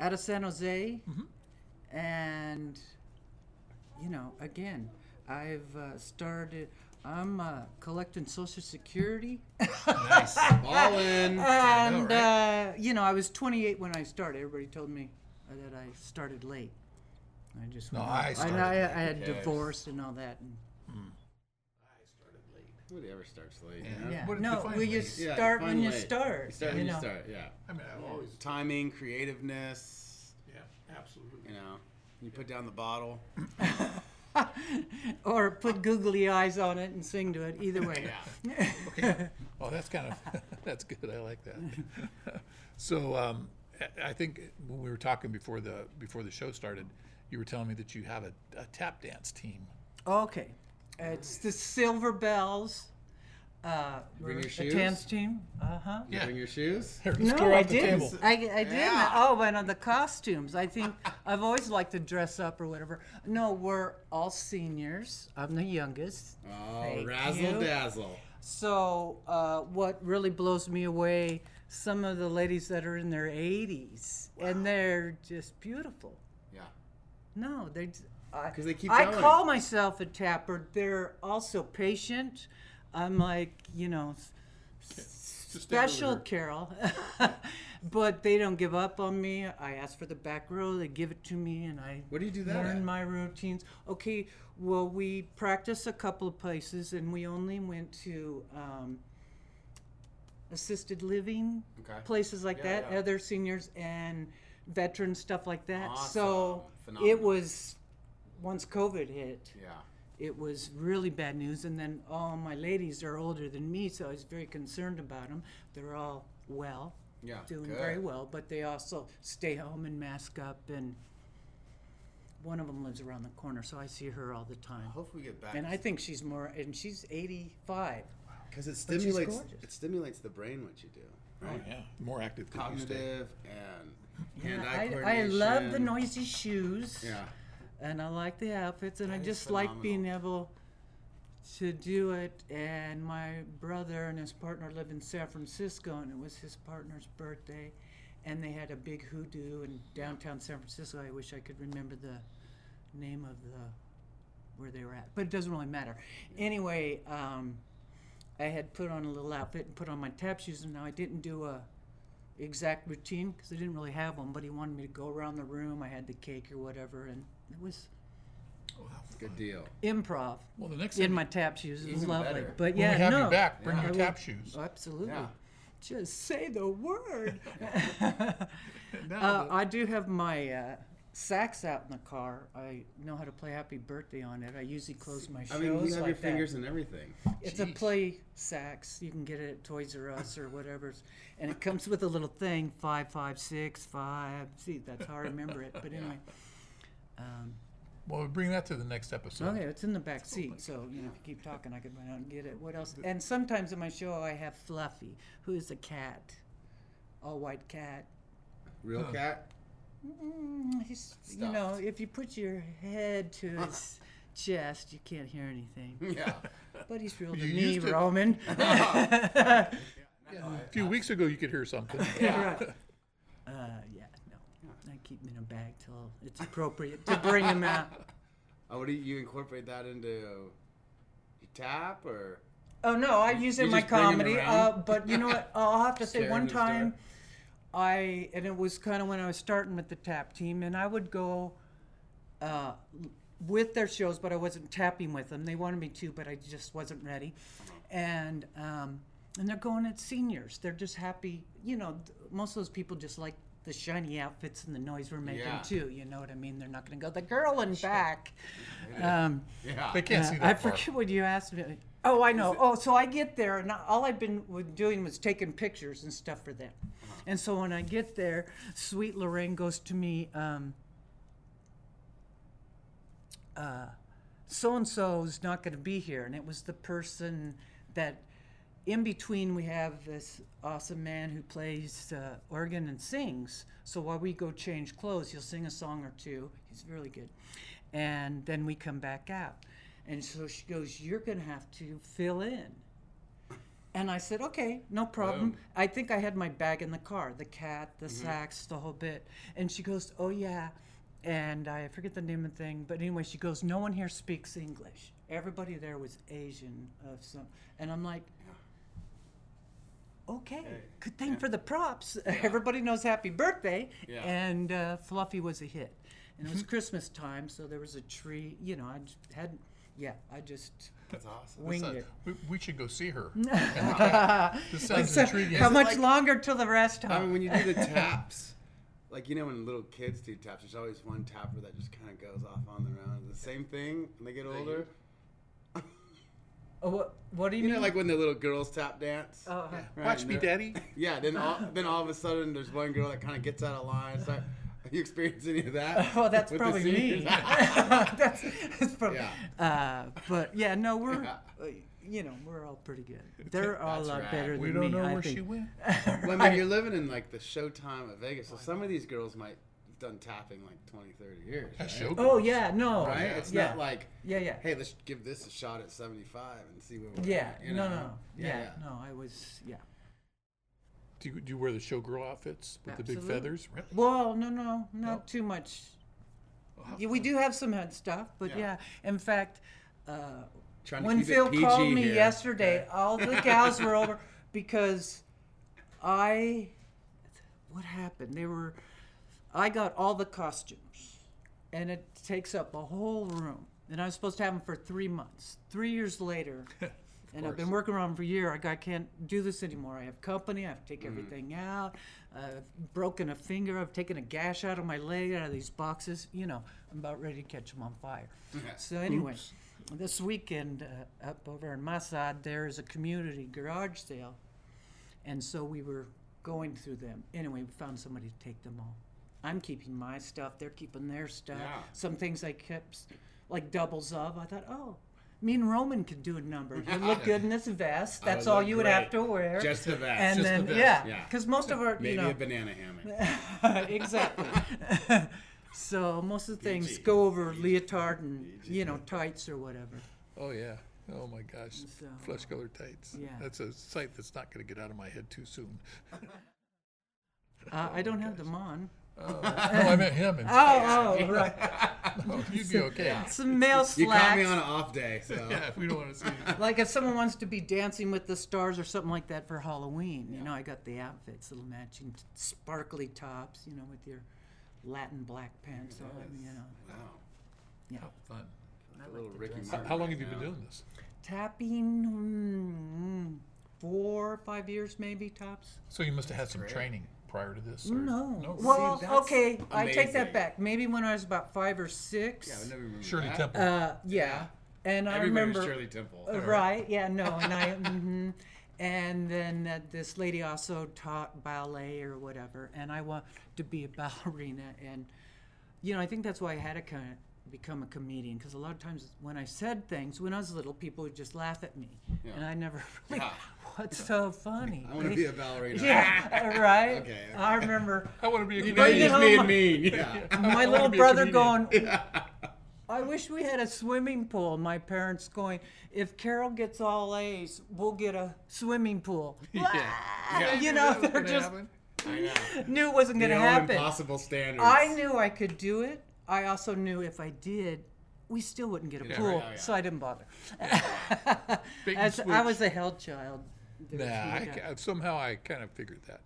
out of San Jose, and you know, again, I've uh, started. I'm uh, collecting Social Security, Nice. All in. and right? uh, you know, I was 28 when I started. Everybody told me uh, that I started late. I just No, I started I, late. I had Who cares? divorced and all that. And, I started late. Nobody ever starts late. Yeah. yeah, What- no, define will you late. Yeah, start define when you late. start? You start you when you know? start. Yeah. I mean, I've always. Timing, creativeness. Yeah, absolutely. You know, you put down the bottle. or put googly eyes on it and sing to it. Either way. Okay. Oh, that's kind of that's good. I like that. so um, I- I think when we were talking before the before the show started, you were telling me that you have a, a tap dance team. Okay. It's the Silver Bells. Uh, Bring we're your a shoes? dance team. Uh huh. You Yeah. Bring your shoes. No, clear I didn't. table. I, I didn't. Yeah. Oh, but on the costumes, I think I've always liked to dress up or whatever. No, we're all seniors. I'm the youngest. Oh, Thank razzle you. dazzle. So, uh, what really blows me away, some of the ladies that are in their 80s, and they're just beautiful. Yeah. No, they. I, 'Cause they keep I going. call myself a tapper. They're also patient. I'm like, you know, s- Just stand over special. Carol, but they don't give up on me. I ask for the back row. They give it to me, and I Where do you do that learn at? my routines. Okay, well, we practice a couple of places, and we only went to um, assisted living Okay. places like Yeah, that, yeah. other seniors and veterans stuff like that. So Awesome. it was once COVID hit, Yeah. It was really bad news. And then all my ladies are older than me, so I was very concerned about them. They're all well, Yeah. doing good. very well, but they also stay home and mask up. And one of them lives around the corner, so I see her all the time. Hopefully we get back. And I think she's more, and she's 85. because it she's stimulates gorgeous. it stimulates the brain what you do. Oh Right. yeah, more active than you stay. Cognitive and hand-eye I, I coordination. love the noisy shoes. Yeah. And I like the outfits, and I That is just like being able to do it. And my brother and his partner live in San Francisco, and it was his partner's birthday, and they had a big hoodoo in downtown San Francisco. I wish I could remember the name of the where they were at, but it doesn't really matter. Anyway, um, I had put on a little outfit and put on my tap shoes, and now I didn't do a exact routine because I didn't really have one. But he wanted me to go around the room. I had the cake or whatever, and it was a Good deal. improv Well, the next in time my tap shoes. It was Even lovely. better. But when yeah, we have no, you back, bring Yeah. your I tap will- shoes. Absolutely. Yeah. Just say the word. Now uh, the- I do have my uh, sax out in the car. I know how to play Happy Birthday on it. I usually close my shows I mean, you have like your that. fingers and everything. It's a Jeez. play sax. You can get it at Toys R Us or whatever, and it comes with a little thing five five six five. See, that's how I remember it. But anyway, um, well, we'll bring that to the next episode. okay, it's in the back seat, so you know if you keep talking, I could run out and get it. What else? And sometimes in my show, I have Fluffy, who is a cat, all white cat. Real cat. Mm, he's, you know, if you put your head to his chest, you can't hear anything. Yeah. But he's real to You me, to- Roman. A few weeks ago, you could hear something. Yeah. Uh, yeah, no. I keep him in a bag till it's appropriate to bring them out. Oh, what do you, you incorporate that into your tap or? Oh no, I use it in my just bring him comedy. Uh, but you know what? I'll have to say one him to the store? time, I and it was kind of when I was starting with the tap team, and I would go uh, with their shows, but I wasn't tapping with them. They wanted me to, but I just wasn't ready. And um, and they're going at seniors. They're just happy. You know, most of those people just like the shiny outfits and the noise we're making Yeah. too. You know what I mean? They're not going to go the girl in back. Um, Yeah. They can't uh, see I that far. forget what you asked me. Oh, I know. Oh, so I get there, and all I've been doing was taking pictures and stuff for them. Uh-huh. And so when I get there, sweet Lorraine goes to me, um, so and so is not going to be here. And it was the person that, in between, we have this awesome man who plays uh, organ and sings. So while we go change clothes, he'll sing a song or two. He's really good. And then we come back out. And so she goes, You're going to have to fill in. And I said, okay, no problem. Boom. I think I had my bag in the car the cat, the sacks, the whole bit. And she goes, oh, yeah. And I forget the name of the thing. But anyway, she goes, no one here speaks English. Everybody there was Asian of some. And I'm like, okay, good thing for the props. Everybody knows happy birthday. Yeah. And uh, Fluffy was a hit. And it was Christmas time, so there was a tree. You know, I just had, yeah, I just That's awesome. winged So, it. we, we should go see her. this sounds so intriguing. how Is it much like- longer till the rest I mean, when you do the taps, like you know, when little kids do taps, there's always one tapper that just kind of goes off on their own. The same thing when they get older. Oh, what, what do you, You know, mean? like when the little girls tap dance. Oh, Right, Watch me, daddy. Yeah. Then all then all of a sudden, there's one girl that kind of gets out of line. Start, have you experienced any of that? oh, that's with the probably me. that's, that's probably. Yeah. Uh, but yeah, no, we're, Yeah. uh, you know, we're all pretty good. They're all a That's lot rad. better We than don't me. know I where think. she went. Well, I mean, you're living in like the showtime of Vegas, so some of these girls might have done tapping like 20, 30 years. That's right? Oh yeah, no, Right? It's yeah, not like, yeah, yeah, hey, let's give this a shot at 75 and see what we're yeah. you No, know? no, yeah, no. I was, yeah. Do you, do you wear the showgirl outfits with the big feathers? Really? Well, no, no, not No? too much. Oh, we do have some head stuff, but Yeah. yeah. In fact, uh, Trying to when Phil PG called me here. yesterday, all the gals were over because I. What happened? They were. I got all the costumes, and it takes up a whole room. And I was supposed to have them for three months. Three years later, and I've been working on them for a year. I got, can't do this anymore. I have company. I have to take everything out. I've broken a finger. I've taken a gash out of my leg out of these boxes. You know, I'm about ready to catch them on fire. so anyway, this weekend uh, up over in my side, there is a community garage sale, and so we were going through them. Anyway, we found somebody to take them all. I'm keeping my stuff. They're keeping their stuff. Yeah. Some things I kept, like doubles of. I thought, oh, me and Roman could do a number. You look good in this vest. That's all you would have to wear. Just the vest. and just the then vest. yeah, Yeah. because most of our, Maybe you know, a banana hammock. exactly. so most of the things go over leotard and you know tights or whatever. Oh yeah. Oh my gosh. So- Flesh colored tights. Yeah. That's a sight that's not going to get out of my head too soon. Uh, I don't have them on. Oh, no, I meant him. And Oh, oh, right. oh, you'd be okay. Some male You caught me on an off day, so Yeah, if we don't want to see you. Like if someone wants to be dancing with the stars or something like that for Halloween, you know, I got the outfits, little matching sparkly tops, you know, with your Latin black pants on, you know. wow. Yeah. How fun. A little Ricky How, Martin how long have you been doing this? Tapping, mm, four, five years maybe tops. So you must have had some great. training prior to this. or- No. No. Well, See, that's okay, I take that back. Maybe when I was about five or six. Yeah, I never remember Shirley that. Temple. Uh, yeah. And I Everybody remember. Shirley Temple. Uh, Right. Yeah. No. And I. hmm And then uh, this lady also taught ballet or whatever, and I want to be a ballerina. And you know, I think that's why I had a kind of become a comedian because a lot of times when I said things when I was little, people would just laugh at me, Yeah. and I never really. Yeah. What's so funny? I want to be a ballerina. Yeah. Right. Okay, okay. I remember. I want to be a You know, Bring you it just home. being mean. Yeah. My little brother going, I wish we had a swimming pool. My parents going, if Carol gets all A's, we'll get a swimming pool. Yeah. Yeah. You know, they're just happen. I know. knew it wasn't going to The old happen. impossible standards. I knew I could do it. I also knew if I did, we still wouldn't get a Yeah, pool, right, oh, yeah. so I didn't bother. Bait As, I was a hell child. Nah, no I, somehow I kind of figured that.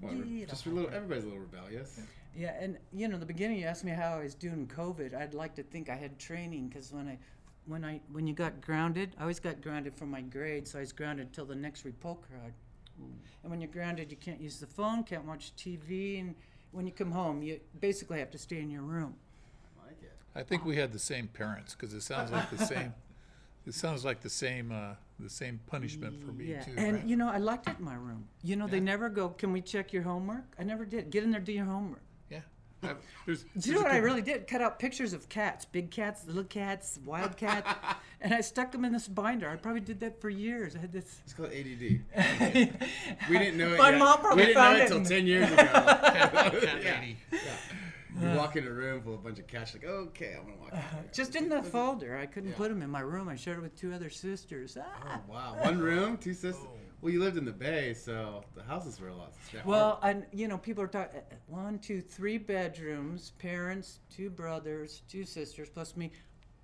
Yeah. Just a little. Everybody's a little rebellious. Yeah, and you know, the beginning you asked me how I was doing COVID. I'd like to think I had training because when I when I when you got grounded, I always got grounded from my grade, so I was grounded till the next report card. Hmm. And when you're grounded, you can't use the phone, can't watch TV, and when you come home, you basically have to stay in your room. I like it. I think we had the same parents because it sounds like the same. It sounds like the same uh, the same punishment for me Yeah, too. and right? you know, I liked it in my room. You know, they never go, "Can we check your homework?" I never did. Get in there, do your homework. Yeah. I- there's- Do you there's know a what I really did? Cut out pictures of cats, big cats, little cats, wild cats, and I stuck them in this binder. I probably did that for years. I had this. It's called ADD. We didn't know it My yet. mom probably we didn't know found it it until in- 10 years ago. Cat yeah. lady. You walk in a room full of a bunch of cats, like, okay, I'm gonna walk. in there. Just in the folder. I couldn't Yeah. put them in my room. I shared it with two other sisters. Oh Ah. wow, one room, two sisters. Well, you lived in the Bay, so the houses were a lot. Yeah. Well, and you know, people are talking one, two, three bedrooms, parents, two brothers, two sisters, plus me,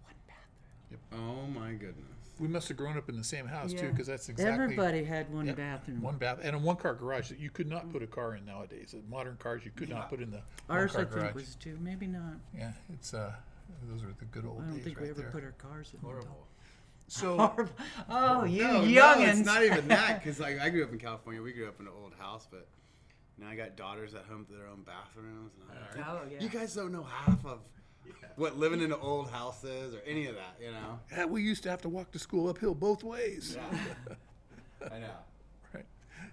one bathroom. oh my goodness. We must have grown up in the same house too because that's exactly Everybody had one Yep. bathroom. one bath and a one car garage that you could not put a car in nowadays. In modern cars, you could not put in the Ours, I one car think, garage. was two, maybe not. Yeah, it's uh, those are the good old days. I don't days think right we ever there. put our cars in. Horrible. So Horrible. Oh, you no, youngins. no, it's not even that. Because like I grew up in California, we grew up in an old house, but now I got daughters at home with their own bathrooms. And I'm like, Oh, yeah. You guys don't know half of what living in an old house is, or any of that. You know. yeah, we used to have to walk to school uphill both ways. I know. Right.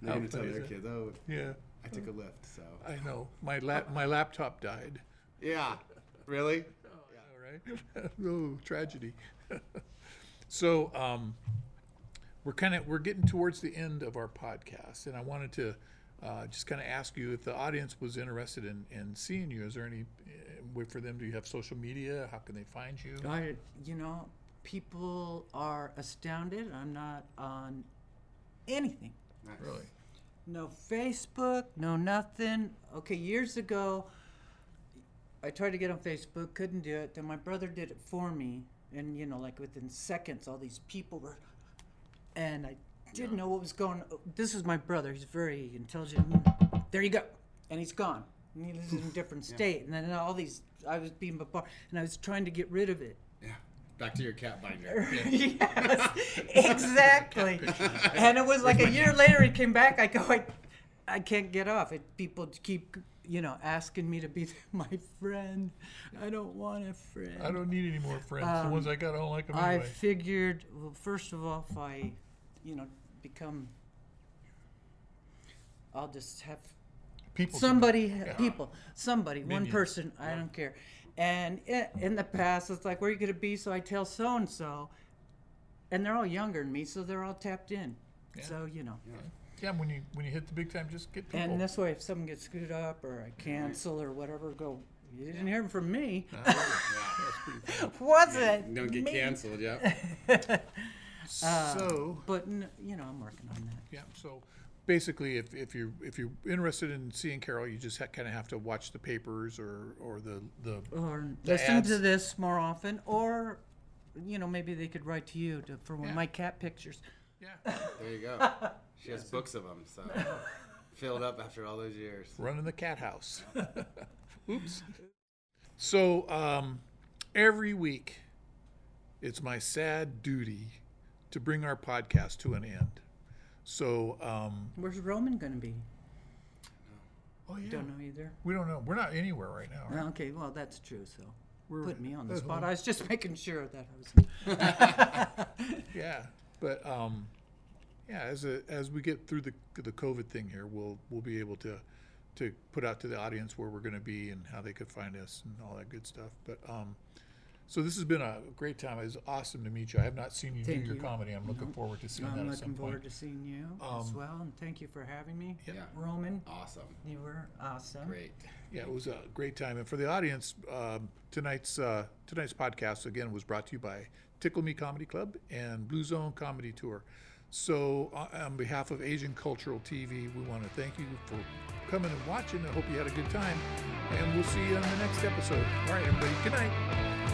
They're gonna tell funny their kids, "Oh, Yeah, I took a lift." So. I know. My lap my laptop died. Yeah. Really? Yeah. All right. oh, tragedy. So, um, we're kind of we're getting towards the end of our podcast, and I wanted to uh, just kind of ask you if the audience was interested in, in seeing you. Is there any uh, way for them? Do you have social media? How can they find you? I, you know, people are astounded. I'm not on anything. Nice. Really? No Facebook, no nothing. Okay, years ago, I tried to get on Facebook, couldn't do it. Then my brother did it for me, and you know, like within seconds, all these people were, and I didn't know what was going. This is my brother. He's very intelligent. Mm, there you go, and he's gone. And he lives in a different state, and then all these. I was being bombarded, and I was trying to get rid of it. Yeah. Back to your cat binder. yes, exactly. and it was like a year later, he came back. I go, I, I can't get off. It people keep, you know, asking me to be my friend. I don't want a friend. I don't need any more friends. the Um, ones I got, I don't like them anyway. I figured, well, first of all, if I, you know, become, I'll just have People. somebody, Yeah. people, somebody, one Minions. person. I don't care. And i in the past, it's like, where are you going to be? So I tell so and so, and they're all younger than me, so they're all tapped in. Yeah. So you know. Yeah, when you when you hit the big time, just get people. And this way, if someone gets screwed up or I cancel or whatever, go. You didn't hear from me. That's pretty funny. Was it? Don't get me?" canceled, yeah. Uh, so But n- you know, I'm working on that. Yeah, so basically, if, if you're, if you're interested in seeing Carol, you just ha- kind of have to watch the papers or, or the, the, Or The listen to this more often, or you know, maybe they could write to you to, for one of Yeah. my cat pictures. yeah, There you go. She has books of them, so filled up after all those years. running the cat house. Oops. So, um, every week, it's my sad duty to bring our podcast to an end. So, um, Where's Roman going to be? oh yeah, Don't know either. we don't know. We're not anywhere right now. Right? Okay, well that's true. So We're put me on the spot. home. I was just making sure that I was. Yeah, but um, yeah, as a, as we get through the the COVID thing here, we'll we'll be able to to put out to the audience where we're going to be and how they could find us and all that good stuff. But um, so this has been a great time. It was awesome to meet you. I have not seen you Thank do your you. comedy. I'm looking forward to seeing I'm that at some looking forward point. to seeing you as Um, well, and thank you for having me, Yeah. Yeah. Roman. Awesome. You were awesome. Great. Yeah, it was a great time. And for the audience, um, tonight's uh, tonight's podcast again was brought to you by Tickle Me Comedy Club and Blue Zone Comedy Tour. So, uh, on behalf of Asian Cultural TV, we want to thank you for coming and watching. I hope you had a good time, and we'll see you on the next episode. All right, everybody. Good night.